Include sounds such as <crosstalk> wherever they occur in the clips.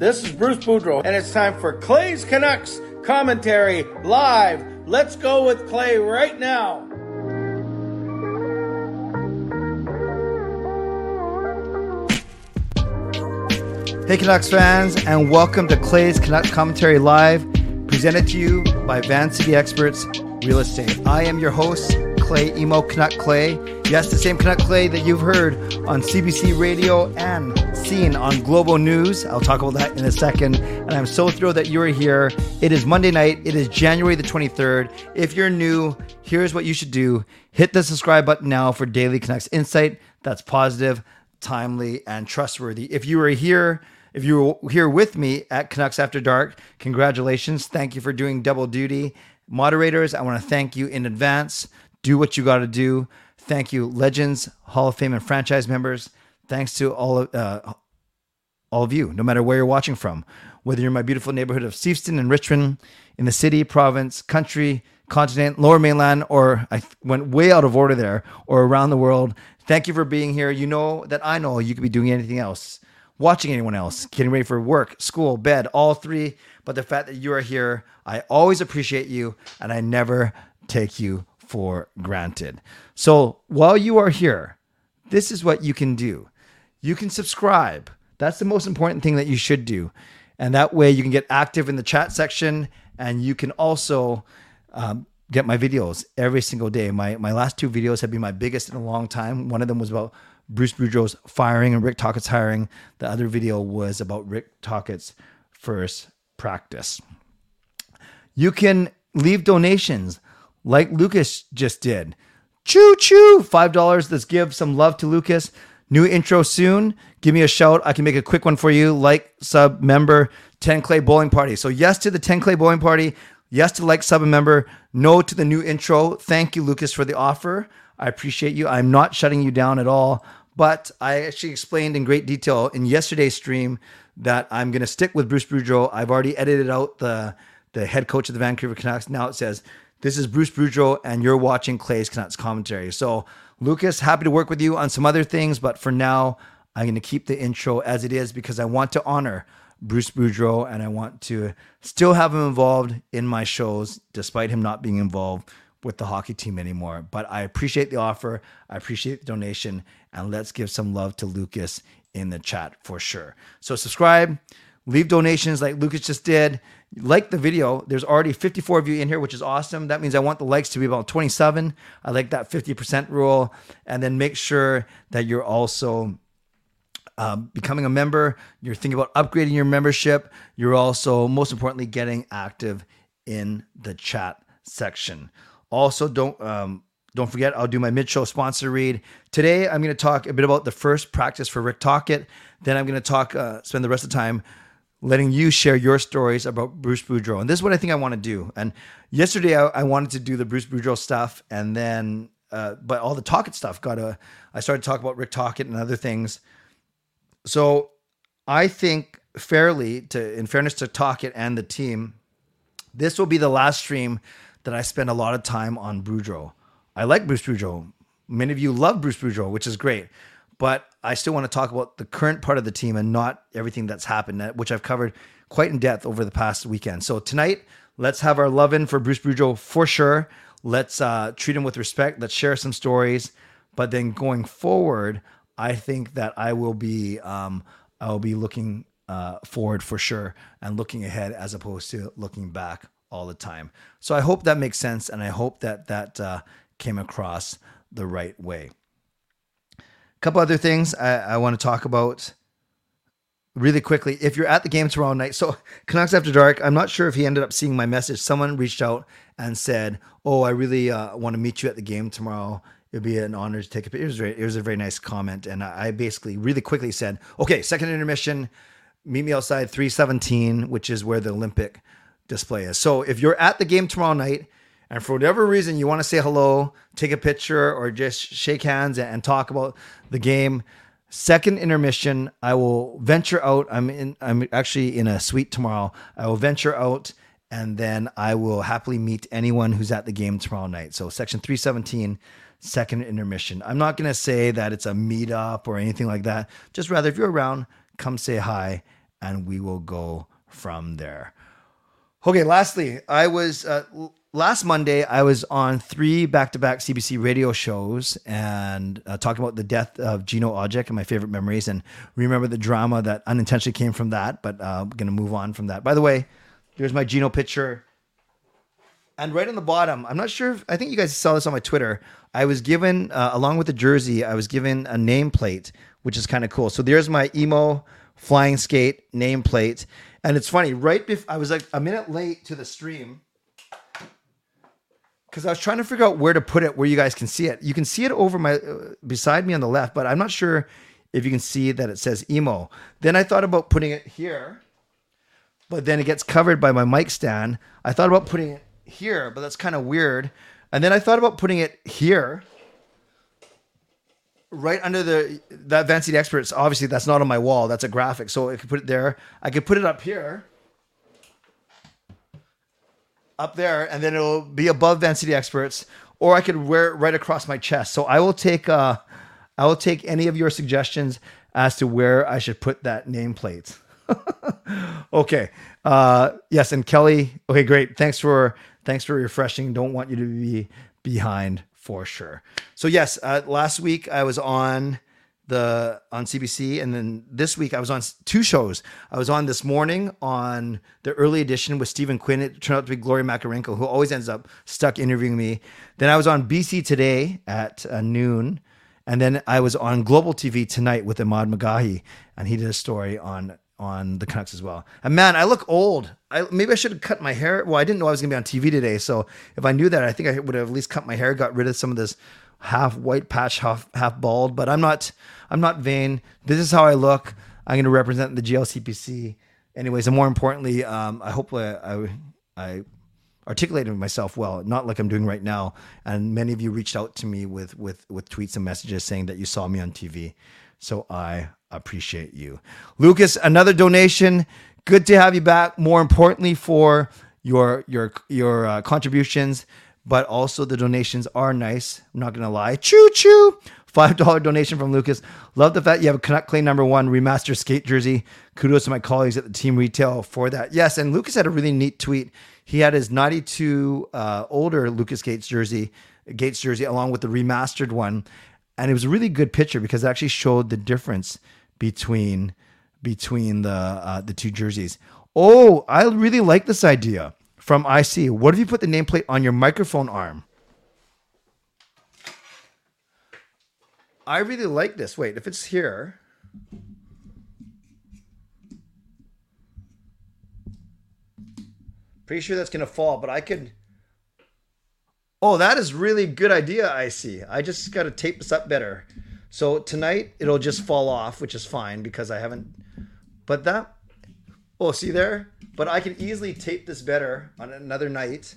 This is Bruce Boudreau, and it's time for Clay's Canucks commentary live. Let's go with Clay right now. Hey Canucks fans, and welcome to Clay's Canucks Commentary Live, presented to you by Van City Experts Real Estate. I am your host, Clay Imoo Canuck Clay. Yes, the same Canuck Clay that you've heard on CBC Radio and seen on Global News. I'll talk about that in a second. And I'm so thrilled that you're here. It is Monday night. It is January the 23rd. If you're new, here's what you should do hit the subscribe button now for daily Canucks insight that's positive, timely, and trustworthy. If you are here, if you were here with me at Canucks After Dark, congratulations. Thank you for doing double duty. Moderators, I want to thank you in advance. Do what you got to do. Thank you, Legends, Hall of Fame, and franchise members. Thanks to all of, uh, all of you, no matter where you're watching from, whether you're in my beautiful neighborhood of Steveston and Richmond, in the city, province, country, continent, lower mainland, or I went way out of order there, or around the world. Thank you for being here. You know that I know you could be doing anything else, watching anyone else, getting ready for work, school, bed, all three. But the fact that you are here, I always appreciate you, and I never take you for granted. So while you are here, this is what you can do. You can subscribe. That's the most important thing that you should do. And that way you can get active in the chat section and you can also um, get my videos every single day. My, my last two videos have been my biggest in a long time. One of them was about Bruce Boudreau's firing and Rick Tocchet's hiring. The other video was about Rick Tocchet's first practice. You can leave donations like Lucas just did. Choo choo! $5. Let's give some love to Lucas. New intro soon. Give me a shout. I can make a quick one for you. Like, sub, member, 10 Clay Bowling Party. So, yes to the 10 Clay Bowling Party. Yes to like, sub, and member. No to the new intro. Thank you, Lucas, for the offer. I appreciate you. I'm not shutting you down at all. But I actually explained in great detail in yesterday's stream that I'm going to stick with Bruce Boudreau. I've already edited out the, the head coach of the Vancouver Canucks. Now it says, this is Bruce Boudreau, and you're watching Clay's Canucks commentary. So, Lucas, happy to work with you on some other things, but for now, I'm going to keep the intro as it is because I want to honor Bruce Boudreau and I want to still have him involved in my shows, despite him not being involved with the hockey team anymore. But I appreciate the offer, I appreciate the donation, and let's give some love to Lucas in the chat for sure. So, subscribe leave donations like Lucas just did. Like the video. There's already 54 of you in here, which is awesome. That means I want the likes to be about 27. I like that 50% rule. And then make sure that you're also um, becoming a member. You're thinking about upgrading your membership. You're also, most importantly, getting active in the chat section. Also, don't um, don't forget, I'll do my mid-show sponsor read today. I'm going to talk a bit about the first practice for Rick Tocchet. Then I'm going to talk, uh, spend the rest of the time letting you share your stories about Bruce Boudreau. And this is what I think I want to do. And yesterday I, I wanted to do the Bruce Boudreau stuff, and then uh, but all the Tocchet stuff got a. I started talking about Rick Tocchet and other things. So I think fairly to, in fairness to Tocchet and the team, this will be the last stream that I spend a lot of time on Boudreau. I like Bruce Boudreau. Many of you love Bruce Boudreau, which is great but I still want to talk about the current part of the team and not everything that's happened, which I've covered quite in depth over the past weekend. So tonight, let's have our love in for Bruce Boudreau for sure. Let's uh, treat him with respect. Let's share some stories. But then going forward, I think that I will be um, I will be looking uh, forward for sure and looking ahead as opposed to looking back all the time. So I hope that makes sense, and I hope that that uh, came across the right way couple other things I, I want to talk about really quickly. If you're at the game tomorrow night, so <laughs> Canucks After Dark, I'm not sure if he ended up seeing my message. Someone reached out and said, "Oh, I really uh, want to meet you at the game tomorrow. It'd be an honor to take a picture." It it was a very nice comment, and I basically really quickly said, "Okay, second intermission, meet me outside 317, which is where the Olympic display is." So if you're at the game tomorrow night and for whatever reason you want to say hello, take a picture, or just shake hands and talk about the game, second intermission, I will venture out. I'm in. I'm actually in a suite tomorrow. I will venture out, and then I will happily meet anyone who's at the game tomorrow night. So section three seventeen, second intermission. I'm not gonna say that it's a meetup or anything like that. Just rather, if you're around, come say hi and we will go from there. Okay, lastly, I was uh, last Monday, I was on three back to back CBC radio shows and uh, talking about the death of Gino Odjick and my favorite memories and remember the drama that unintentionally came from that. But uh, I'm going to move on from that. By the way, there's my Gino picture. And right on the bottom, I'm not sure. If, I think you guys saw this on my Twitter. I was given, uh, along with the jersey, I was given a nameplate, which is kind of cool. So there's my emo flying skate nameplate. And it's funny, right before I was like a minute late to the stream because I was trying to figure out where to put it where you guys can see it. You can see it over my uh, beside me on the left, but I'm not sure if you can see that it says emo. Then I thought about putting it here, but then it gets covered by my mic stand. I thought about putting it here, but that's kind of weird. And then I thought about putting it here, right under the that Van Experts. Obviously, that's not on my wall. That's a graphic, so I could put it there. I could put it up here up there, and then it'll be above Vancity Experts, or I could wear it right across my chest. So I will take uh, I will take any of your suggestions as to where I should put that nameplate. <laughs> okay. Uh, yes, and Kelly. Okay, great. Thanks for thanks for refreshing. Don't want you to be behind for sure. So yes, uh, last week I was on the on CBC, and then this week I was on two shows. I was on this morning on the early edition with Stephen Quinn. It turned out to be Gloria Makarenko, who always ends up stuck interviewing me. Then I was on BC today at uh, noon, and then I was on Global TV tonight with Ahmad Magahi, and he did a story on on the Canucks as well. And man, I look old. I maybe I should have cut my hair. Well, I didn't know I was gonna be on TV today, so if I knew that, I think I would have at least cut my hair, got rid of some of this half white patch, half half bald. But I'm not. I'm not vain. This is how I look. I'm going to represent the GLCPC. Anyways, and more importantly, um, I hope I, I, I articulated myself well, not like I'm doing right now. And many of you reached out to me with with with tweets and messages saying that you saw me on TV. So I appreciate you, Lucas. Another donation. Good to have you back. More importantly, for your your your uh, contributions, but also the donations are nice. I'm not gonna lie. Choo choo. $5 donation from Lucas. Love the fact you have a Canuck Clay number one remaster skate jersey. Kudos to my colleagues at the team retail for that. Yes, and Lucas had a really neat tweet. He had his 92 uh, older Lucas Gates jersey, Gates jersey, along with the remastered one. And it was a really good picture because it actually showed the difference between between the uh, the two jerseys. Oh, I really like this idea from IC. What if you put the nameplate on your microphone arm? I really like this. Wait, if it's here. Pretty sure that's going to fall, but I could. Oh, that is really good idea, I see. I just got to tape this up better. So tonight it'll just fall off, which is fine because I haven't. But that. Oh, see there? But I can easily tape this better on another night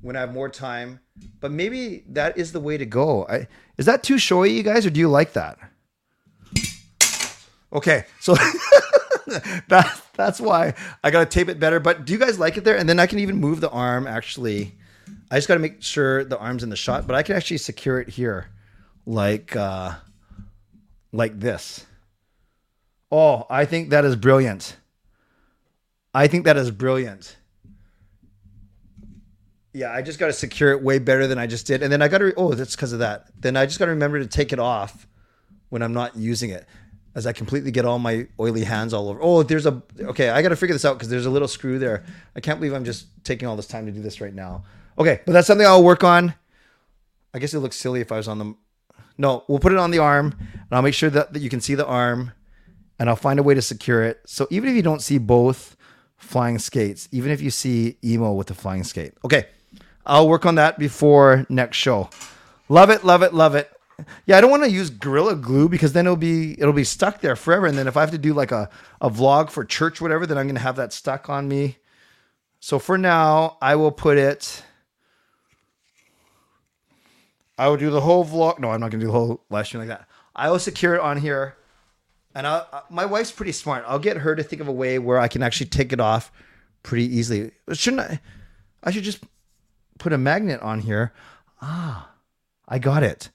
when I have more time. But maybe that is the way to go. I, is that too showy, you guys, or do you like that? Okay, so <laughs> that, that's why I got to tape it better. But do you guys like it there? And then I can even move the arm actually. I just got to make sure the arm's in the shot, but I can actually secure it here like uh, like this. Oh, I think that is brilliant. I think that is brilliant. Yeah, I just got to secure it way better than I just did. And then I got to, re- oh, that's because of that. Then I just got to remember to take it off when I'm not using it as I completely get all my oily hands all over. Oh, there's a, okay, I got to figure this out because there's a little screw there. I can't believe I'm just taking all this time to do this right now. Okay, but that's something I'll work on. I guess it looks silly if I was on the, no, we'll put it on the arm and I'll make sure that, that you can see the arm and I'll find a way to secure it. So even if you don't see both flying skates, even if you see emo with a flying skate. Okay. I'll work on that before next show. Love it, love it, love it. Yeah, I don't want to use Gorilla Glue because then it'll be it'll be stuck there forever. And then if I have to do like a, a vlog for church, whatever, then I'm gonna have that stuck on me. So for now, I will put it. I will do the whole vlog. No, I'm not gonna do the whole live stream like that. I will secure it on here, and I, my wife's pretty smart. I'll get her to think of a way where I can actually take it off pretty easily. Shouldn't I? I should just put a magnet on here. Ah, I got it.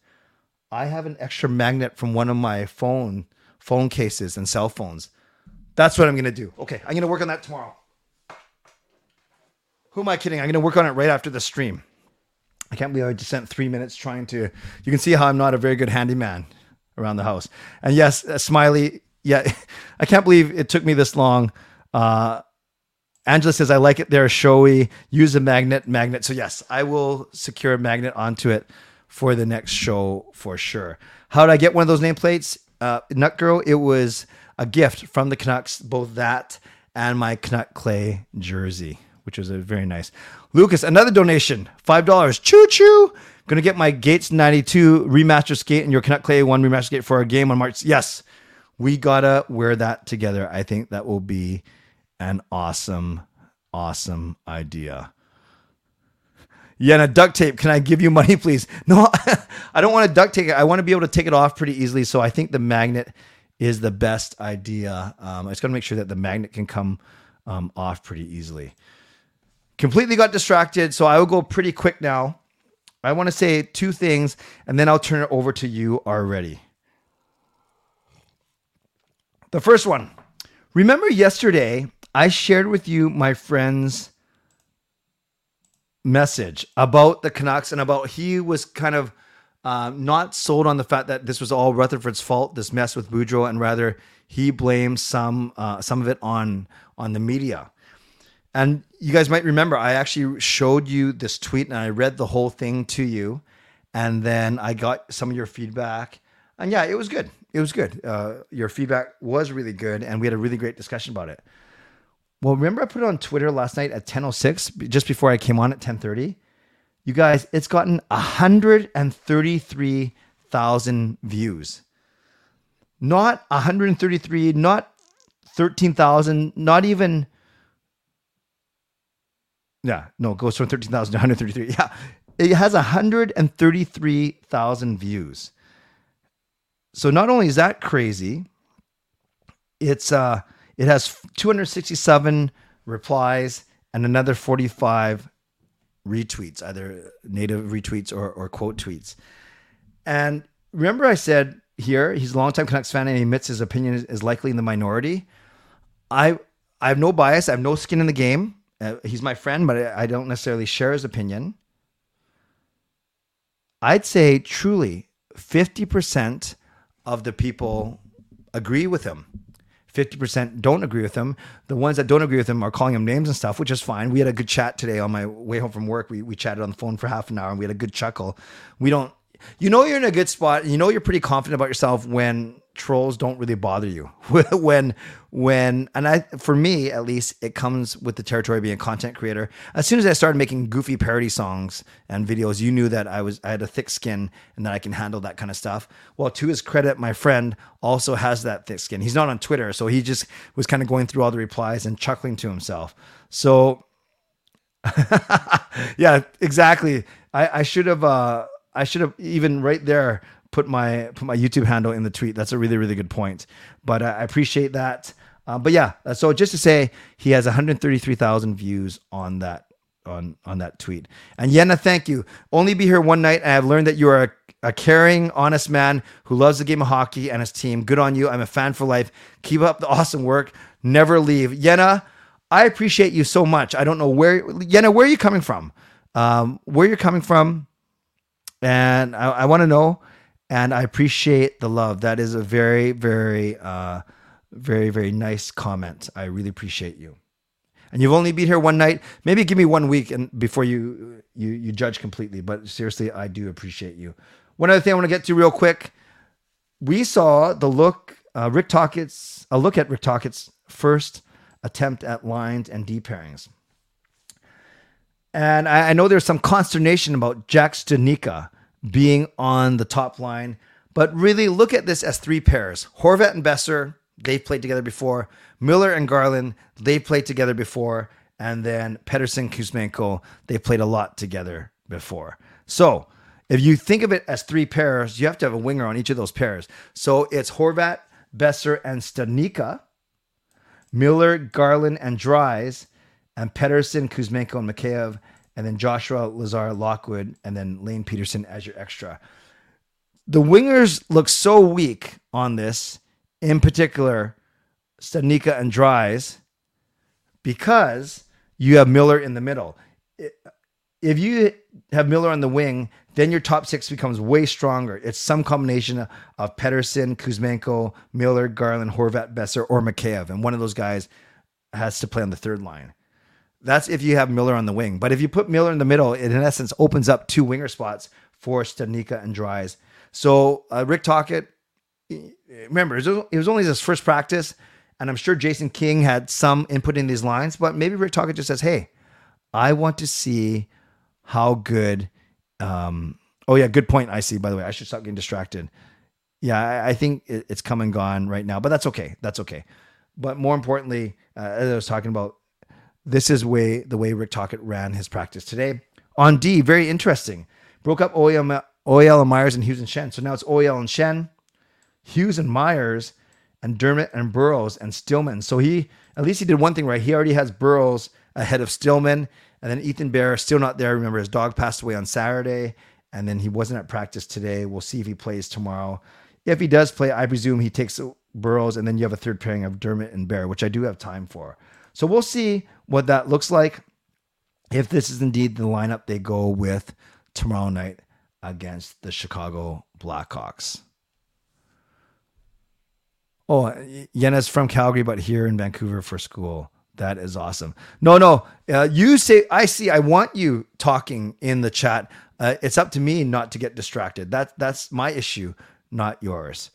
I have an extra magnet from one of my phone phone cases and cell phones. That's what I'm to do. Okay, I'm to work on that tomorrow. Who am I kidding? I'm to work on it right after the stream. I can't believe I just spent three minutes trying to. You can see how I'm not a very good handyman around the house. And yes, uh, Smiley. Yeah, <laughs> I can't believe it took me this long. Uh, Angela says I like it. They're showy. Use a magnet. Magnet. So yes, I will secure a magnet onto it for the next show for sure. How did I get one of those nameplates? Uh, Nut Girl. It was a gift from the Canucks. Both that and my Canuck Clay jersey, which was a very nice. Lucas, another donation, five dollars. Choo choo. Gonna get my Gates '92 remaster skate and your Canuck Clay one remaster skate for our game on March. Yes, we gotta wear that together. I think that will be an awesome, awesome idea. Yeah, and a duct tape. Can I give you money, please? <laughs> No, <laughs> I don't want to duct tape it. I want to be able to take it off pretty easily. So I think the magnet is the best idea. Um, I just got to make sure that the magnet can come um, off pretty easily. Completely got distracted, so I will go pretty quick now. I want to say two things, and then I'll turn it over to you already. The first one. Remember yesterday, I shared with you my friend's message about the Canucks and about he was kind of um, not sold on the fact that this was all Rutherford's fault, this mess with Boudreau, and rather he blames some uh, some of it on on the media. And you guys might remember, I actually showed you this tweet and I read the whole thing to you, and then I got some of your feedback, and yeah, it was good. It was good. Uh, your feedback was really good, and we had a really great discussion about it. Well, remember I put it on Twitter last night at 10:06, just before I came on at 10:30. You guys, it's gotten 133,000 views. Not 133, not 13,000, not even. Yeah, no, it goes from 13,000 to 133. <laughs> Yeah, it has 133,000 views. So not only is that crazy, it's uh it has 267 replies and another 45 retweets, either native retweets or, or quote tweets. And remember, I said here he's a longtime Canucks fan and he admits his opinion is likely in the minority. I I have no bias. I have no skin in the game. Uh, he's my friend, but I, don't necessarily share his opinion. I'd say truly 50% of the people agree with him. 50% don't agree with him. The ones that don't agree with him are calling him names and stuff, which is fine. We had a good chat today on my way home from work. We, we chatted on the phone for half an hour and we had a good chuckle. We don't, you know, you're in a good spot. You know, you're pretty confident about yourself when trolls don't really bother you. <laughs> when, when, and I, for me at least, it comes with the territory being a content creator. As soon as I started making goofy parody songs and videos, you knew that I was, I had a thick skin and that I can handle that kind of stuff. Well, to his credit, my friend also has that thick skin. He's not on Twitter, so he just was kind of going through all the replies and chuckling to himself. So, <laughs> yeah, exactly. I, I should have, uh, I should have even right there put my put my YouTube handle in the tweet. That's a really really good point. But I appreciate that. Uh, but yeah, so just to say, he has 133,000 views on that on on that tweet. And Yenna, thank you. Only be here one night, and I've learned that you are a, a caring, honest man who loves the game of hockey and his team. Good on you. I'm a fan for life. Keep up the awesome work. Never leave, Yenna. I appreciate you so much. I don't know where Yenna, where are you coming from? Um, where you're coming from, and I, I want to know and I appreciate the love. That is a very, very, uh, very, very nice comment. I really appreciate you. And you've only been here one night. Maybe give me one week and before you you you judge completely. But seriously, I do appreciate you. One other thing I want to get to real quick. We saw the look uh, Rick Tocchet's a look at Rick Tocchet's first attempt at lines and D pairings. And I, I know there's some consternation about Jack Studnicka being on the top line. But really look at this as three pairs. Horvat and Boeser, they've played together before. Miller and Garland, they've played together before. And then Pettersson, Kuzmenko, they've played a lot together before. So if you think of it as three pairs, you have to have a winger on each of those pairs. So it's Horvat, Boeser, and Studnicka, Miller, Garland, and Dries, and Pettersson, Kuzmenko, and Mikheyev, and then Joshua Lazar Lockwood, and then Lane Pederson as your extra. The wingers look so weak on this, in particular, Studnicka and Dries because you have Miller in the middle. If you have Miller on the wing, then your top six becomes way stronger. It's some combination of Pettersson, Kuzmenko, Miller, Garland, Horvat, Boeser, or Mikheyev. And one of those guys has to play on the third line. That's if you have Miller on the wing. But if you put Miller in the middle, it in essence opens up two winger spots for Studnicka and Dries. So uh, Rick Tocchet, remember, it was only his first practice. And I'm sure Jason King had some input in these lines, but maybe Rick Tocchet just says, hey, I want to see how good. Um, oh, yeah, good point. I see, by the way. I should stop getting distracted. Yeah, I, I think it, it's come and gone right now, but that's okay. That's okay. But more importantly, uh, as I was talking about, this is way the way Rick Tocchet ran his practice today. On D, very interesting. Broke up OEL, OEL and Myers and Hughes and Schenn. So now it's OEL and Schenn, Hughes and Myers, and Dermott and Burroughs and Stillman. So he at least he did one thing right. He already has Burroughs ahead of Stillman, and then Ethan Bear still not there. Remember, his dog passed away on Saturday, and then he wasn't at practice today. We'll see if he plays tomorrow. If he does play, I presume he takes Burroughs, and then you have a third pairing of Dermott and Bear, which I do have time for. So we'll see what that looks like. If this is indeed the lineup they go with tomorrow night against the Chicago Blackhawks. Oh, Yena's from Calgary, but here in Vancouver for school. That is awesome. No, no, uh, you say I see. I want you talking in the chat. Uh, it's up to me not to get distracted. That that's my issue, not yours.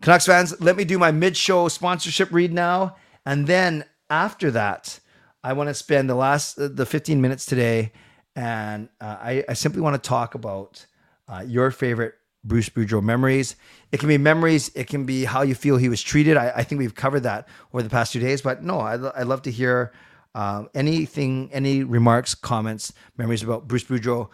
Canucks fans, let me do my mid-show sponsorship read now, and then after that, I want to spend the last uh, the 15 minutes today, and uh, I, I simply want to talk about uh, your favorite Bruce Boudreau memories. It can be memories. It can be how you feel he was treated. I, I think we've covered that over the past two days. But no, I, I love to hear um, anything, any remarks, comments, memories about Bruce Boudreau.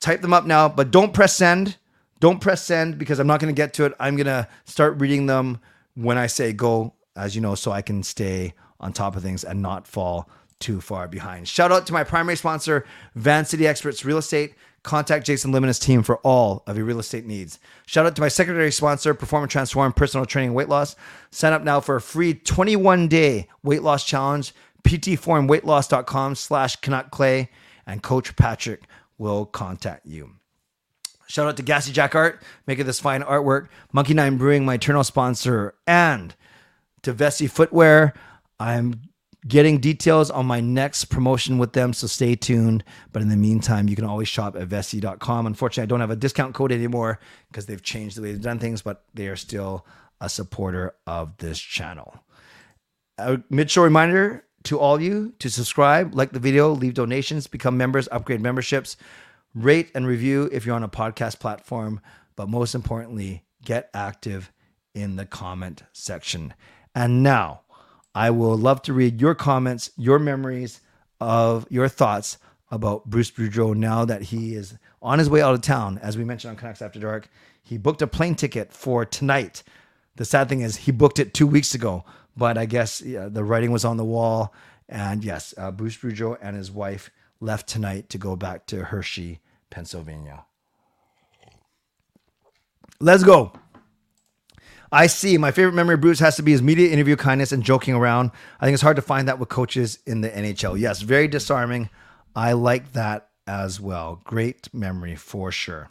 Type them up now, but don't press send. Don't press send because I'm not going to get to it. I'm going to start reading them when I say go, as you know, so I can stay on top of things and not fall too far behind. Shout out to my primary sponsor, Van City Experts Real Estate. Contact Jason Lim and his team for all of your real estate needs. Shout out to my secondary sponsor, Perform and Transform Personal Training Weight Loss. Sign up now for a free 21 day weight loss challenge. PTformweightloss.com slash Canuck Clay and Coach Patrick will contact you. Shout out to Gassy Jack Art, making this fine artwork. Monkey Nine Brewing, my eternal sponsor, and to Vessi Footwear. I'm getting details on my next promotion with them, so stay tuned. But in the meantime, you can always shop at Vessi.com. Unfortunately, I don't have a discount code anymore because they've changed the way they've done things, but they are still a supporter of this channel. A mid-show reminder to all of you to subscribe, like the video, leave donations, become members, upgrade memberships, rate and review if you're on a podcast platform, but most importantly, get active in the comment section. And now, I will love to read your comments, your memories of your thoughts about Bruce Boudreau now that he is on his way out of town. As we mentioned on Canucks After Dark, he booked a plane ticket for tonight. The sad thing is, he booked it two weeks ago, but I guess yeah, the writing was on the wall. And yes, uh, Bruce Boudreau and his wife left tonight to go back to Hershey, Pennsylvania. Let's go. I see. My favorite memory of Bruce has to be his media interview kindness and joking around. I think it's hard to find that with coaches in the NHL. Yes, very disarming. I like that as well. Great memory for sure.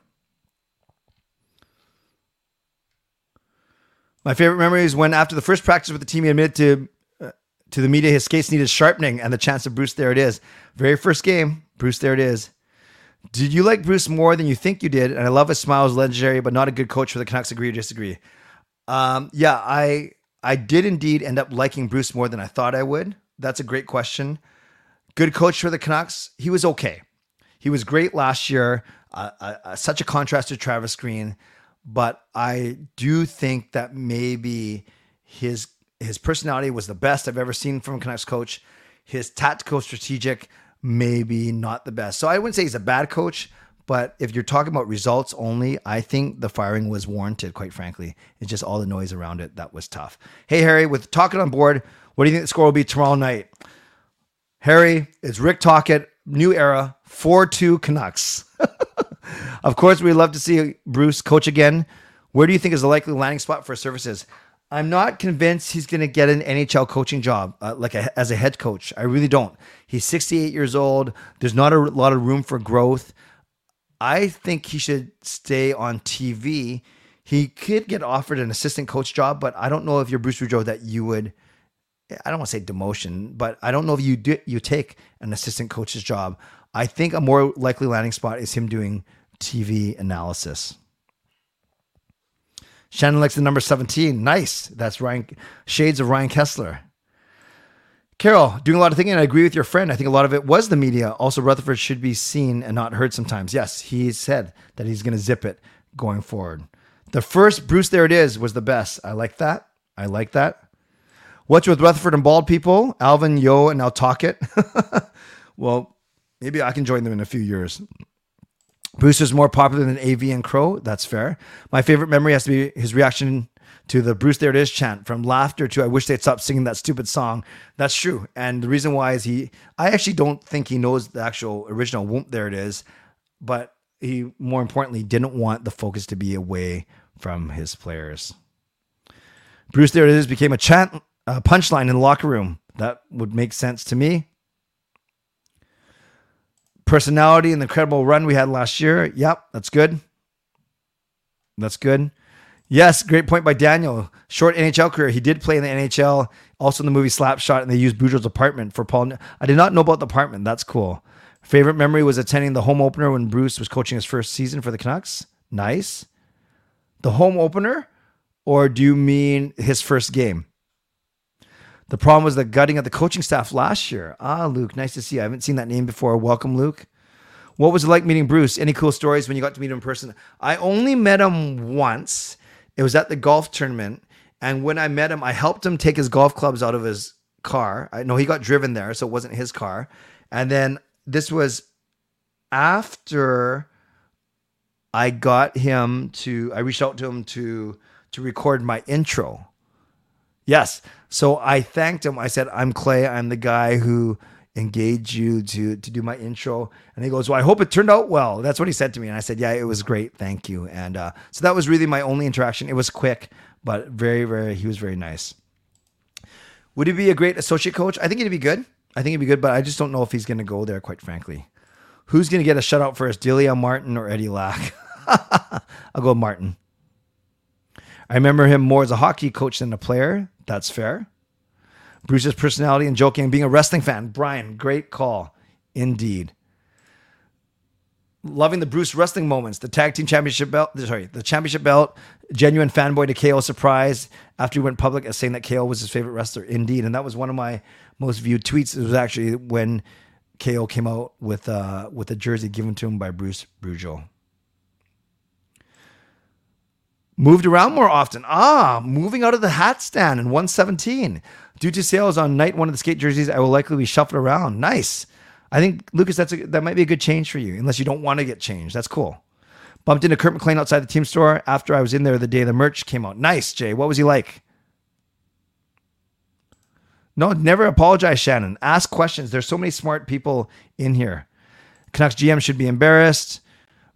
My favorite memory is when, after the first practice with the team, he admitted to uh, to the media his skates needed sharpening, and the chance of Bruce, there it is. Very first game, Bruce, there it is. Did you like Bruce more than you think you did? And I love his smile is legendary, but not a good coach for the Canucks. Agree or disagree? Um, yeah, I I did indeed end up liking Bruce more than I thought I would. That's a great question. Good coach for the Canucks. He was okay. He was great last year. Uh, uh, uh, such a contrast to Travis Green, but I do think that maybe his his personality was the best I've ever seen from a Canucks coach. His tactical strategic, maybe not the best. So I wouldn't say he's a bad coach, but if you're talking about results only, I think the firing was warranted, quite frankly. It's just all the noise around it that was tough. Hey, Harry, with Tocchet on board, what do you think the score will be tomorrow night? Harry, it's Rick Tocchet, new era, 4 2 Canucks. <laughs> of course, we'd love to see Bruce coach again. Where do you think is the likely landing spot for services? I'm not convinced he's going to get an NHL coaching job, uh, like a, as a head coach. I really don't. He's 68 years old. There's not a lot of room for growth. I think he should stay on TV. He could get offered an assistant coach job, but I don't know if you're Bruce Boudreau that you would. I don't want to say demotion, but I don't know if you do, you take an assistant coach's job. I think a more likely landing spot is him doing TV analysis. Shannon likes the number 17. Nice. That's Ryan Shades of Ryan Kesler. Carol, doing a lot of thinking. I agree with your friend. I think a lot of it was the media. Also, Rutherford should be seen and not heard sometimes. Yes, he said that he's going to zip it going forward. The first Bruce, there it is, was the best. I like that. I like that. What's with Rutherford and bald people? Alvin, Yo, and now Tocchet. <laughs> well, maybe I can join them in a few years. Bruce is more popular than AV and Crow. That's fair. My favorite memory has to be his reaction to the Bruce There It Is chant from laughter to I wish they'd stop singing that stupid song. That's true. And the reason why is he, I actually don't think he knows the actual original Whoop There It Is, but he more importantly didn't want the focus to be away from his players. Bruce There It Is became a chant, a punchline in the locker room. That would make sense to me personality and the incredible run we had last year. Yep, that's good. That's good. Yes, great point by Daniel. Short NHL career. He did play in the NHL, also in the movie Slapshot, and they used Boudreau's apartment for Paul. I did not know about the apartment. That's cool. Favorite memory was attending the home opener when Bruce was coaching his first season for the Canucks. Nice. The home opener, or do you mean his first game? The problem was the gutting of the coaching staff last year. Ah, Luke, nice to see you. I haven't seen that name before. Welcome, Luke. What was it like meeting Bruce? Any cool stories when you got to meet him in person? I only met him once. It was at the golf tournament. And when I met him, I helped him take his golf clubs out of his car. I know he got driven there, so it wasn't his car. And then this was after I got him to I reached out to him to to record my intro. Yes. So I thanked him. I said, I'm Clay. I'm the guy who engaged you to to do my intro. And he goes, Well, I hope it turned out well. That's what he said to me. And I said, Yeah, it was great. Thank you. And uh, so that was really my only interaction. It was quick, but very, very, he was very nice. Would he be a great associate coach? I think he'd be good. I think he'd be good, but I just don't know if he's going to go there, quite frankly. Who's going to get a shutout first, Delia Martin or Eddie Lack? <laughs> I'll go Martin. I remember him more as a hockey coach than a player. That's fair. Bruce's personality and joking, being a wrestling fan. Brian, great call. Indeed. Loving the Bruce wrestling moments, the tag team championship belt, sorry, the championship belt, genuine fanboy to KO surprise after he went public as saying that KO was his favorite wrestler. Indeed. And that was one of my most viewed tweets. It was actually when KO came out with uh, with a jersey given to him by Bruce Boudreau. Moved around more often. Ah, moving out of the hat stand in 117. Due to sales on night one of the skate jerseys, I will likely be shuffled around. Nice. I think Lucas, that's a, that might be a good change for you, unless you don't want to get changed. That's cool. Bumped into Kirk McLean outside the team store after I was in there the day the merch came out. Nice, Jay. What was he like? No, never apologize, Shannon. Ask questions. There's so many smart people in here. Canucks GM should be embarrassed.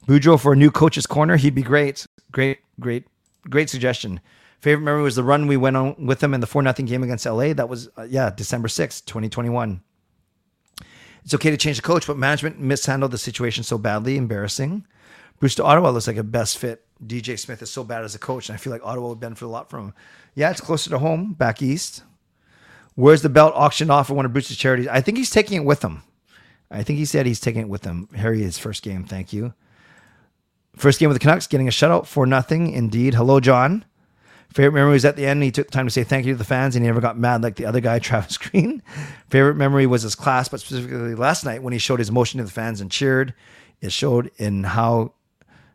Boudreau for a new coach's corner. He'd be great. Great, great, great suggestion. Favorite memory was the run we went on with them in the 4 0 game against LA. That was, uh, yeah, December 6th, 2021. It's okay to change the coach, but management mishandled the situation so badly. Embarrassing. Bruce to Ottawa looks like a best fit. DJ Smith is so bad as a coach, and I feel like Ottawa would benefit a lot from him. Yeah, it's closer to home, back east. Where's the belt auctioned off for one of Bruce's charities? I think he's taking it with him. I think he said he's taking it with him. Harry, his first game. Thank you. First game with the Canucks, getting a shutout for nothing. Indeed. Hello, John. Favorite memory was at the end. He took the time to say thank you to the fans, and he never got mad like the other guy, <laughs> Travis Green. Favorite memory was his class, but specifically last night when he showed his emotion to the fans and cheered. It showed in how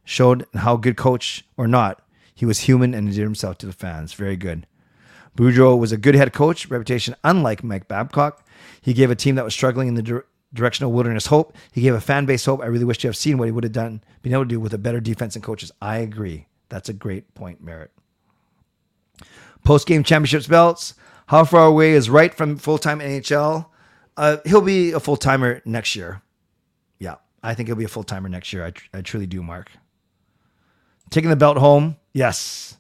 showed how good coach or not he was human and endeared himself to the fans. Very good. Boudreau was a good head coach, reputation unlike Mike Babcock. He gave a team that was struggling in the direction of wilderness hope. He gave a fan base hope. I really wish to have seen what he would have done, been able to do with a better defense and coaches. I agree. That's a great point, Merritt. Post game championships belts. How far away is right from full time NHL? Uh, he'll be a full timer next year. Yeah, I think he'll be a full timer next year. I, I truly do, Mark. Taking the belt home. Yes.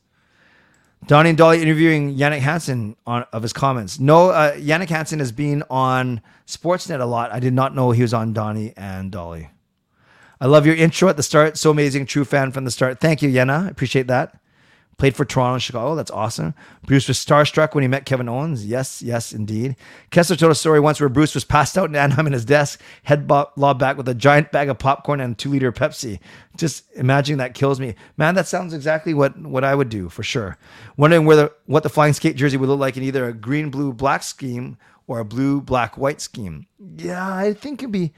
Donnie and Dolly interviewing Jannik Hansen on of his comments. No, uh, Jannik Hansen has been on Sportsnet a lot. I did not know he was on Donnie and Dolly. I love your intro at the start. So amazing. True fan from the start. Thank you, Yenna. I appreciate that. Played for Toronto and Chicago. That's awesome. Bruce was starstruck when he met Kevin Owens. Yes, yes, indeed. Kesler told a story once where Bruce was passed out in Anaheim in his desk, head lobbed back with a giant bag of popcorn and two liter Pepsi. Just imagining that kills me. Man, that sounds exactly what, what I would do for sure. Wondering whether what the flying skate jersey would look like in either a green, blue, black scheme or a blue, black, white scheme. Yeah, I think it'd be,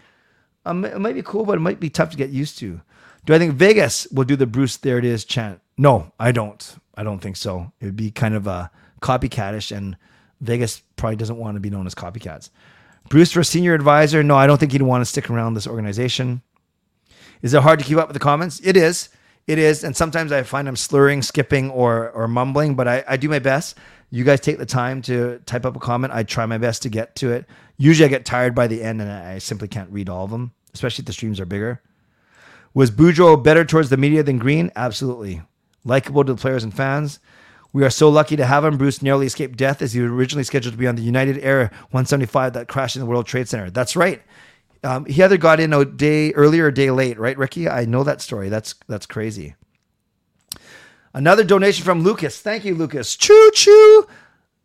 um, it might be cool, but it might be tough to get used to. Do I think Vegas will do the Bruce There It Is chant? No, I don't. I don't think so. It would be kind of a copycatish, and Vegas probably doesn't want to be known as copycats. Bruce for senior advisor? No, I don't think he'd want to stick around this organization. Is it hard to keep up with the comments? It is. It is. And sometimes I find I'm slurring, skipping, or or mumbling, but I, I do my best. You guys take the time to type up a comment. I try my best to get to it. Usually I get tired by the end and I simply can't read all of them, especially if the streams are bigger. Was Boudreau better towards the media than Green? Absolutely likable to the players and fans. We are so lucky to have him. Bruce narrowly escaped death as he was originally scheduled to be on the United Air 175 that crashed in the World Trade Center. That's right. Um, he either got in a day earlier or a day late, right, Ricky? I know that story. That's that's crazy. Another donation from Lucas. Thank you, Lucas. Choo choo.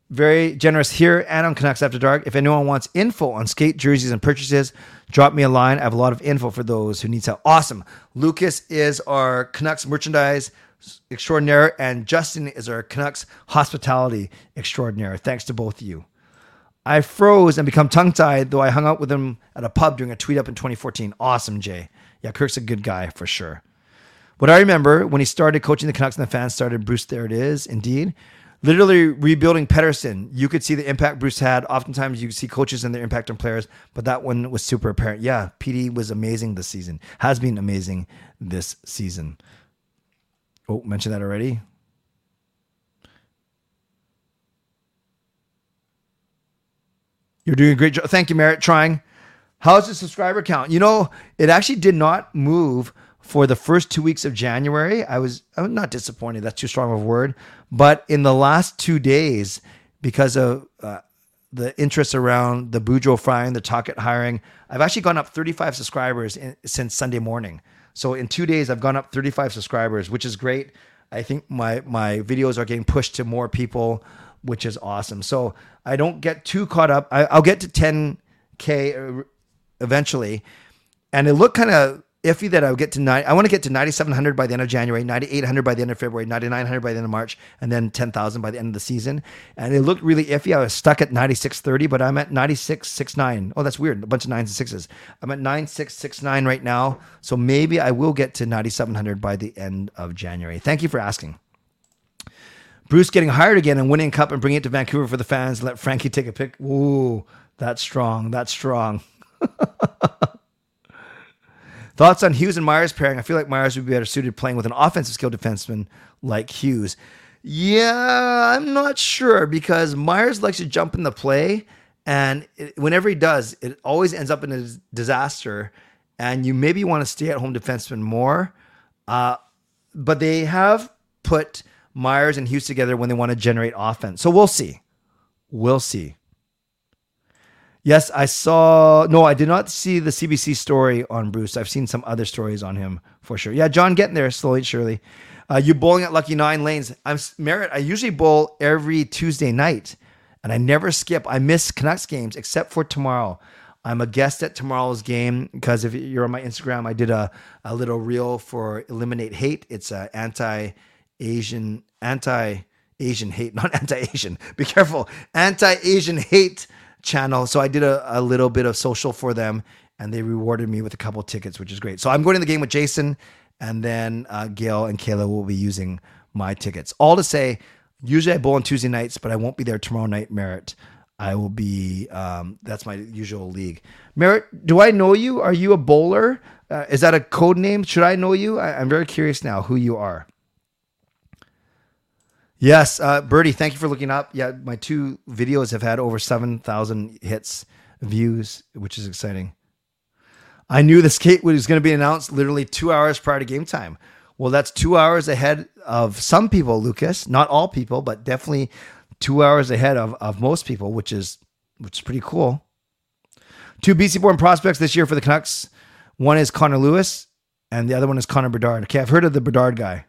Very generous here and on Canucks After Dark. If anyone wants info on skate jerseys and purchases, drop me a line. I have a lot of info for those who need help. Awesome. Lucas is our Canucks merchandise extraordinaire, and Justin is our Canucks hospitality extraordinaire. Thanks to both of you. I froze and become tongue tied, though I hung out with him at a pub during a tweet up in 2014. Awesome, Jay. Yeah, Kirk's a good guy for sure. What I remember when he started coaching the Canucks and the fans started, Bruce, there it is, indeed. Literally rebuilding Pettersson, you could see the impact Bruce had. Oftentimes you see coaches and their impact on players, but that one was super apparent. Yeah, PD was amazing this season, has been amazing this season. Oh, mentioned that already. You're doing a great job. Thank you, Merritt. Trying. How's the subscriber count? You know, it actually did not move for the first two weeks of January. I was I'm not disappointed. That's too strong of a word. But in the last two days, because of uh, the interest around the Boudreau firing, the Tocchet hiring, I've actually gone up 35 subscribers in, since Sunday morning. So in two days, I've gone up 35 subscribers, which is great. I think my my videos are getting pushed to more people, which is awesome. So I don't get too caught up. I, will get to 10k uh, eventually, and it looked kind of iffy that I would get to nine. I want to get to 9,700 by the end of January, 9,800 by the end of February, 9,900 by the end of March, and then 10,000 by the end of the season. And it looked really iffy. I was stuck at 9,630, but I'm at 9,669. Oh, that's weird. A bunch of nines and sixes. I'm at 9,669 right now. So maybe I will get to 9,700 by the end of January. Thank you for asking. Bruce getting hired again and winning cup and bringing it to Vancouver for the fans. Let Frankie take a pick. Ooh, that's strong. That's strong. <laughs> Thoughts on Hughes and Myers pairing? I feel like Myers would be better suited playing with an offensive skill defenseman like Hughes. Yeah, I'm not sure because Myers likes to jump in the play, and it, whenever he does, it always ends up in a disaster. And you maybe want to stay at home defenseman more. Uh, but they have put Myers and Hughes together when they want to generate offense. So we'll see. We'll see. Yes, I saw. No, I did not see the CBC story on Bruce. I've seen some other stories on him for sure. Yeah, John getting there slowly surely. Uh, you bowling at Lucky Nine Lanes. I'm Merritt. I usually bowl every Tuesday night, and I never skip. I miss Canucks games except for tomorrow. I'm a guest at tomorrow's game because if you're on my Instagram, I did a, a little reel for Eliminate Hate. It's a anti Asian, anti Asian hate, <laughs> not anti Asian. Be careful, anti Asian hate channel. So I did a, a little bit of social for them and they rewarded me with a couple tickets, which is great. So I'm going to the game with Jason and then uh, Gail and Kayla will be using my tickets. All to say, usually I bowl on Tuesday nights, but I won't be there tomorrow night, Merritt. I will be, um, that's my usual league. Merritt, do I know you? Are you a bowler? Uh, is that a code name? Should I know you? I, I'm very curious now who you are. Yes, uh, Birdie, thank you for looking up. Yeah, my two videos have had over 7,000 hits, views, which is exciting. I knew the skate was going to be announced literally two hours prior to game time. Well, that's two hours ahead of some people, Lucas. Not all people, but definitely two hours ahead of, of most people, which is which is pretty cool. Two BC born prospects this year for the Canucks. One is Connor Lewis, and the other one is Connor Bedard. Okay, I've heard of the Bedard guy.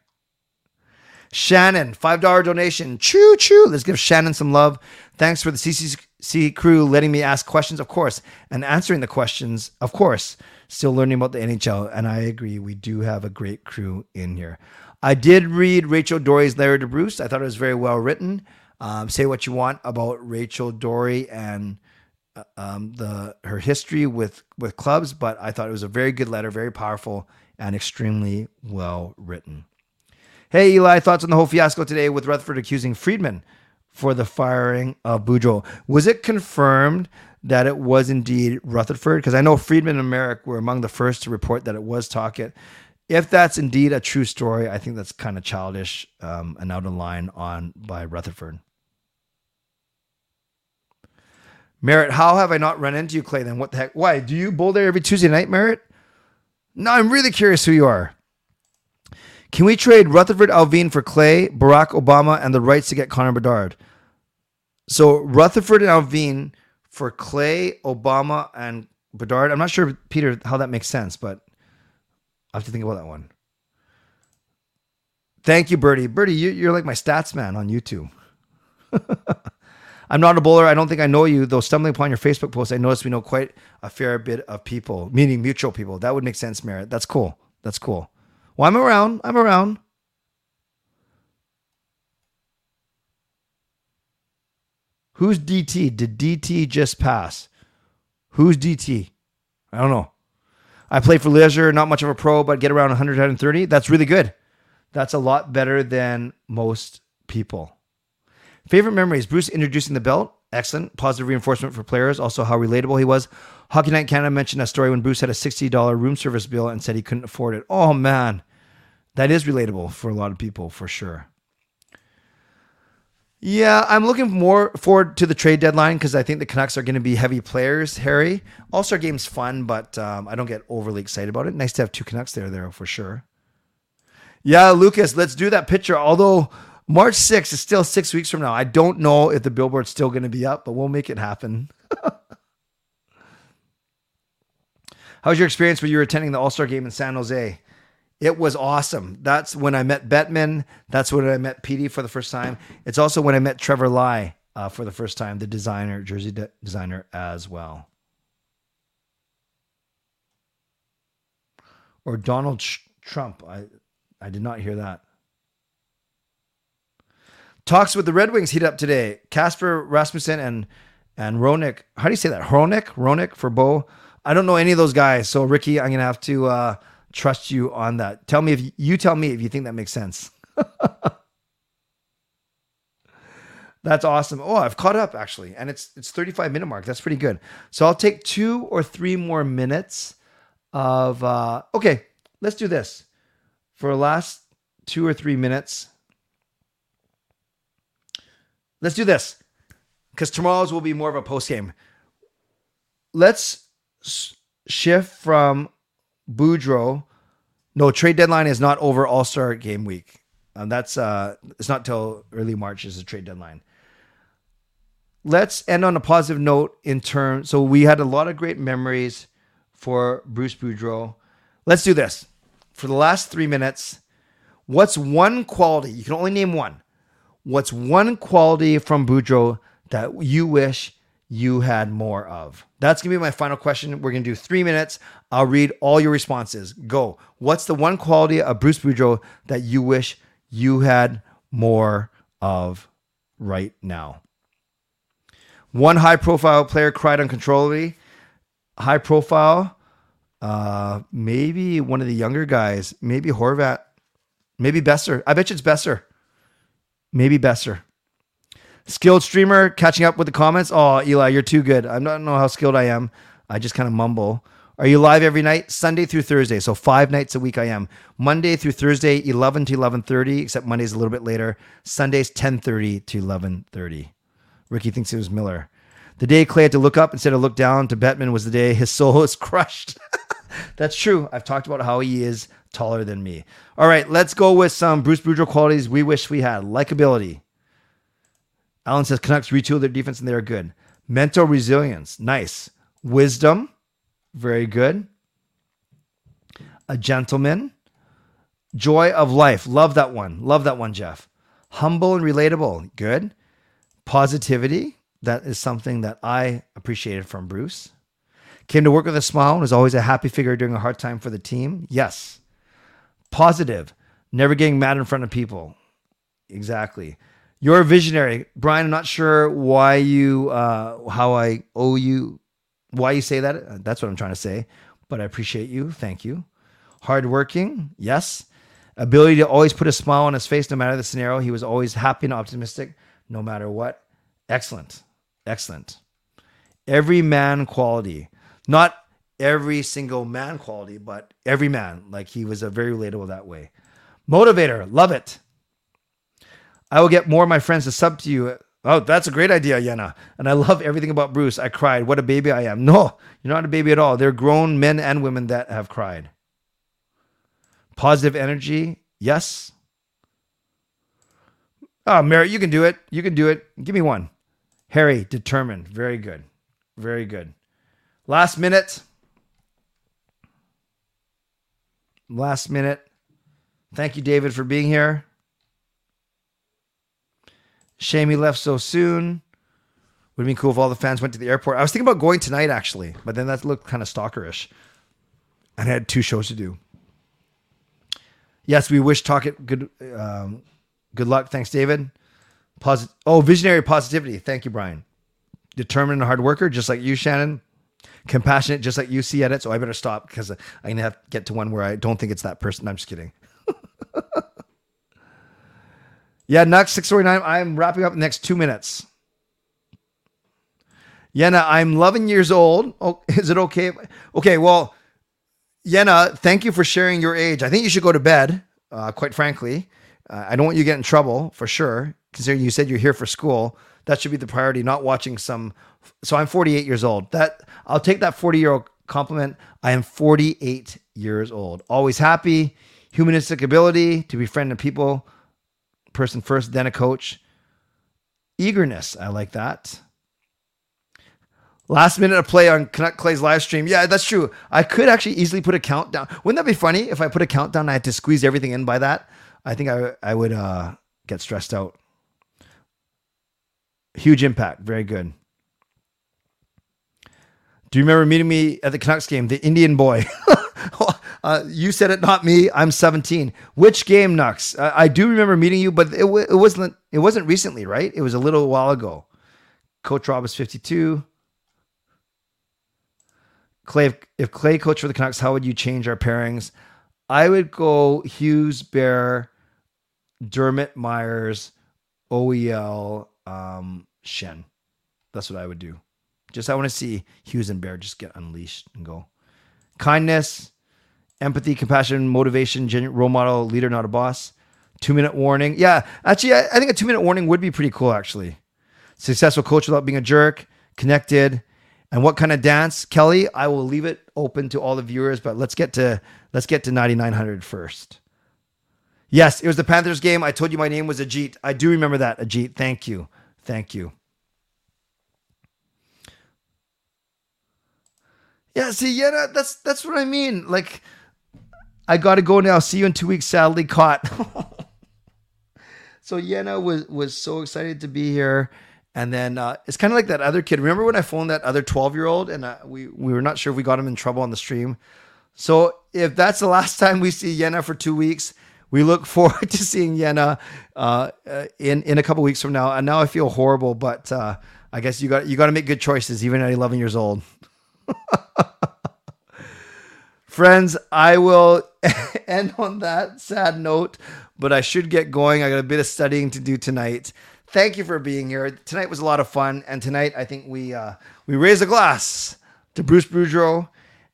Shannon, $5 donation. Choo choo. Let's give Shannon some love. Thanks for the CCC crew letting me ask questions, of course, and answering the questions, of course. Still learning about the NHL, and I agree, we do have a great crew in here. I did read Rachel Doerrie's letter to Bruce. I thought it was very well written. Um, say what you want about Rachel Doerrie and uh, um, the her history with with clubs, but I thought it was a very good letter, very powerful, and extremely well written. Hey, Eli, thoughts on the whole fiasco today with Rutherford accusing Friedman for the firing of Boudreau? Was it confirmed that it was indeed Rutherford? Because I know Friedman and Merrick were among the first to report that it was Tocchet. If that's indeed a true story, I think that's kind of childish um, and out of line on by Rutherford. Merritt, how have I not run into you, Clay? Then what the heck? Why do you bowl there every Tuesday night, Merritt? No, I'm really curious who you are. Can we trade Rutherford Allvin for Clay, Barack Obama, and the rights to get Connor Bedard? So Rutherford and Allvin for Clay, Obama, and Bedard. I'm not sure, Peter, how that makes sense, but I have to think about that one. Thank you, Birdie. Birdie, you, are like my stats man on YouTube. <laughs> I'm not a bowler. I don't think I know you, though stumbling upon your Facebook post, I noticed we know quite a fair bit of people, meaning mutual people. That would make sense, Merritt. That's cool. That's cool. Well, I'm around. I'm around. Who's DT? Did DT just pass? Who's DT? I don't know. I play for leisure, not much of a pro, but get around 100, 130. That's really good. That's a lot better than most people. Favorite memories Bruce introducing the belt. Excellent. Positive reinforcement for players. Also, how relatable he was. Hockey Night Canada mentioned a story when Bruce had a $60 room service bill and said he couldn't afford it. Oh, man. That is relatable for a lot of people, for sure. Yeah, I'm looking more forward to the trade deadline because I think the Canucks are going to be heavy players, Harry. All Star game's fun, but um, I don't get overly excited about it. Nice to have two Canucks there, there for sure. Yeah, Lucas, let's do that picture. Although March 6th is still six weeks from now. I don't know if the billboard's still going to be up, but we'll make it happen. <laughs> How was your experience when you were attending the All Star game in San Jose? It was awesome. That's when I met Bettman. That's when I met Petey for the first time. It's also when I met Trevor Lai uh, for the first time, the designer, jersey de- designer as well. Or Donald Trump. I, I did not hear that. Talks with the Red Wings heat up today. Casper Rasmussen and and Roenick. How do you say that? Hronek? Roenick for Bo. I don't know any of those guys. So Ricky, I'm gonna have to uh, trust you on that. Tell me if you tell me if you think that makes sense. <laughs> That's awesome. Oh, I've caught up actually, and it's it's 35 minute mark. That's pretty good. So I'll take two or three more minutes of. Uh, okay, let's do this for last two or three minutes. Let's do this because tomorrow's will be more of a post game. Let's shift from Boudreau. No, trade deadline is not over All Star game week. Um, that's uh, it's not till early March is the trade deadline. Let's end on a positive note in terms. So we had a lot of great memories for Bruce Boudreau. Let's do this for the last three minutes. What's one quality? You can only name one what's one quality from Boudreau that you wish you had more of? That's to be my final question. We're to do three minutes. I'll read all your responses. Go. What's the one quality of Bruce Boudreau that you wish you had more of right now? One high profile player cried uncontrollably. High profile, uh, maybe one of the younger guys, maybe Horvat, maybe Boeser. I bet you it's Boeser maybe Boeser. Skilled streamer catching up with the comments. Oh, Eli, you're too good. I don't know how skilled I am. I just kind of mumble. Are you live every night? Sunday through Thursday. So five nights a week I am. Monday through Thursday, 11 to 11.30, except Monday's a little bit later. Sundays, 10.30 to 11.30. Ricky thinks it was Miller. The day Clay had to look up instead of look down to Bettman was the day his soul was <laughs> crushed. <laughs> That's true. I've talked about how he is taller than me. All right, let's go with some Bruce Boudreau qualities we wish we had. Likability. Alan says Canucks retool their defense and they are good. Mental resilience. Nice. Wisdom. Very good. A gentleman. Joy of life. Love that one. Love that one, Jeff. Humble and relatable. Good. Positivity. That is something that I appreciated from Bruce. Came to work with a smile and was always a happy figure during a hard time for the team. Yes. Positive. Never getting mad in front of people. Exactly. You're a visionary. Brian, I'm not sure why you, uh, how I owe you, why you say that. Uh, that's what I'm trying to say. But I appreciate you. Thank you. Hardworking. Yes. Ability to always put a smile on his face no matter the scenario. He was always happy and optimistic no matter what. Excellent. Excellent. Every man quality. Not every single man quality, but every man. Like he was a very relatable that way. Motivator. Love it. I will get more of my friends to sub to you. Oh, that's a great idea, Yena. And I love everything about Bruce. I cried. What a baby I am. No, you're not a baby at all. They're grown men and women that have cried. Positive energy. Yes. Ah, oh, Mary, you can do it. You can do it. Give me one. Harry, determined. Very good. Very good. Last minute. Last minute. Thank you, David, for being here. Shame he left so soon. Would have been cool if all the fans went to the airport. I was thinking about going tonight, actually, but then that looked kind of stalkerish. And I had two shows to do. Yes, we wish Tocchet good um, good luck. Thanks, David. Posit- oh, visionary positivity. Thank you, Brian. Determined and hard worker, just like you, Shannon. Compassionate, just like you see at it. So I better stop because I'm gonna have to get to one where I don't think it's that person. I'm just kidding. <laughs> yeah, Nux six forty nine. I'm wrapping up the next two minutes. Yena, I'm 11 years old. Oh, <laughs> is it okay? Okay, well, Yena, thank you for sharing your age. I think you should go to bed. Uh, quite frankly, uh, I don't want you to get in trouble for sure. Considering you said you're here for school, that should be the priority. Not watching some. So I'm 48 years old. That I'll take that 40 year old compliment. I am 48 years old. Always happy, humanistic ability to befriend the people, person first, then a coach. Eagerness, I like that. Last minute of play on Canuck Clay's live stream. Yeah, that's true. I could actually easily put a countdown. Wouldn't that be funny if I put a countdown? I had to squeeze everything in by that. I think I I would uh, get stressed out. Huge impact. Very good. Do you remember meeting me at the Canucks game? The Indian boy. <laughs> uh, you said it, not me. I'm 17. Which game, Nux? I do remember meeting you, but it, it wasn't. It wasn't recently, right? It was a little while ago. Coach Rob is 52. Clay, if, if Clay coached for the Canucks, how would you change our pairings? I would go Hughes, Bear, Dermott, Myers, OEL, um, Schenn. That's what I would do. Just I want to see Hughes and Bear just get unleashed and go. Kindness, empathy, compassion, motivation, role model, leader, not a boss. Two minute warning. Yeah, actually, I, I think a two minute warning would be pretty cool. Actually, successful coach without being a jerk, connected, and what kind of dance, Kelly? I will leave it open to all the viewers, but let's get to let's get to 9900 first. Yes, it was the Panthers game. I told you my name was Ajit. I do remember that, Ajit. Thank you. Thank you. Yeah, see, yeah, that's that's what I mean. Like, I got to go now. See you in two weeks. Sadly, caught. so Yena was was so excited to be here, and then uh, it's kind of like that other kid. Remember when I phoned that other twelve year old, and uh, we we were not sure if we got him in trouble on the stream. So if that's the last <laughs> time we see Yena for two weeks, we look <laughs> forward to seeing Yena uh, uh, in in a couple weeks from now. And now I feel horrible, but uh, I guess you got you got to make good choices even at 11 years old. <laughs> Friends, I will <laughs> end on that sad note, but I should get going. I got a bit of studying to do tonight. Thank you for being here. Tonight was a lot of fun, and tonight I think we uh, we raise a glass to Bruce Boudreau,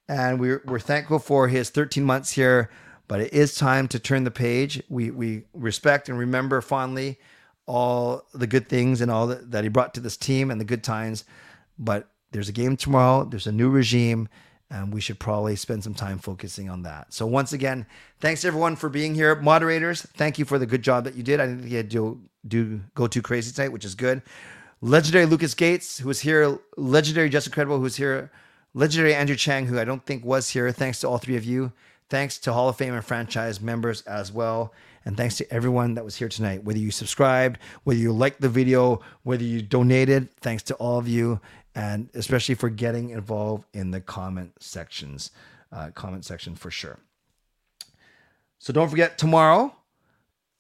and we're we're thankful for his 13 months here. But it is time to turn the page. We we respect and remember fondly all the good things and all that, that he brought to this team and the good times. But there's a game tomorrow. There's a new regime, and we should probably spend some time focusing on that. So once again, thanks everyone for being here. Moderators, thank you for the good job that you did. I didn't think you had to do, go too crazy tonight, which is good. Legendary Lucas Gates, who was here, legendary Jessica Credible, who was here, legendary Andrew Chang, who I don't think was here. Thanks to all three of you. Thanks to Hall of Fame and franchise members as well. And thanks to everyone that was here tonight, whether you subscribed, whether you liked the video, whether you donated, thanks to all of you, and especially for getting involved in the comment sections, uh, comment section for sure. So don't forget tomorrow.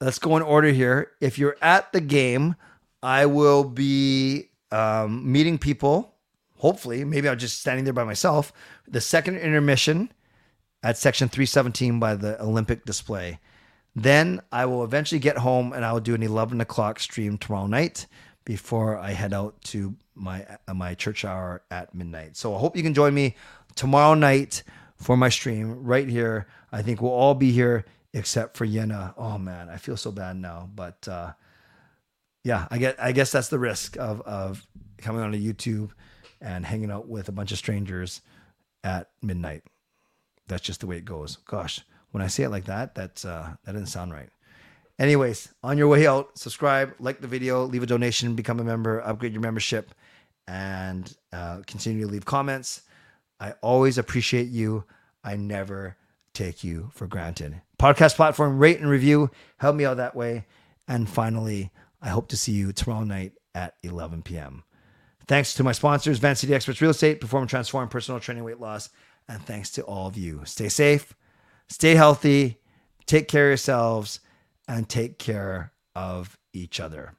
Let's go in order here. If you're at the game, I will be um, meeting people. Hopefully, maybe I'm just standing there by myself. The second intermission at section 317 by the Olympic display. Then I will eventually get home and I will do an 11 o'clock stream tomorrow night before I head out to my uh, my church hour at midnight. So I hope you can join me tomorrow night for my stream right here. I think we'll all be here except for Yena. Oh man, I feel so bad now, but uh, yeah, I get I guess that's the risk of of coming onto YouTube and hanging out with a bunch of strangers at midnight. That's just the way it goes. Gosh, when I say it like that, that's uh, that doesn't sound right. Anyways, on your way out, subscribe, like the video, leave a donation, become a member, upgrade your membership, and uh, continue to leave comments. I always appreciate you. I never take you for granted. Podcast platform, rate and review. Help me out that way. And finally, I hope to see you tomorrow night at 11 p.m. Thanks to my sponsors, Van City Experts Real Estate, Perform Transform, Personal Training, Weight Loss. And thanks to all of you. Stay safe, stay healthy, take care of yourselves and take care of each other.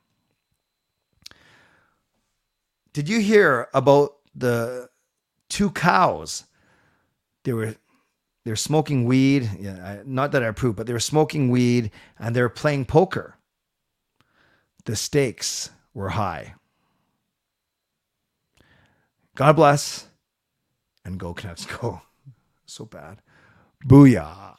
Did you hear about the two cows? They were they're smoking weed. Yeah, not that I approve, but they were smoking weed and they were playing poker. The stakes were high. God bless and go Canucks <laughs> go. So bad. Booyah.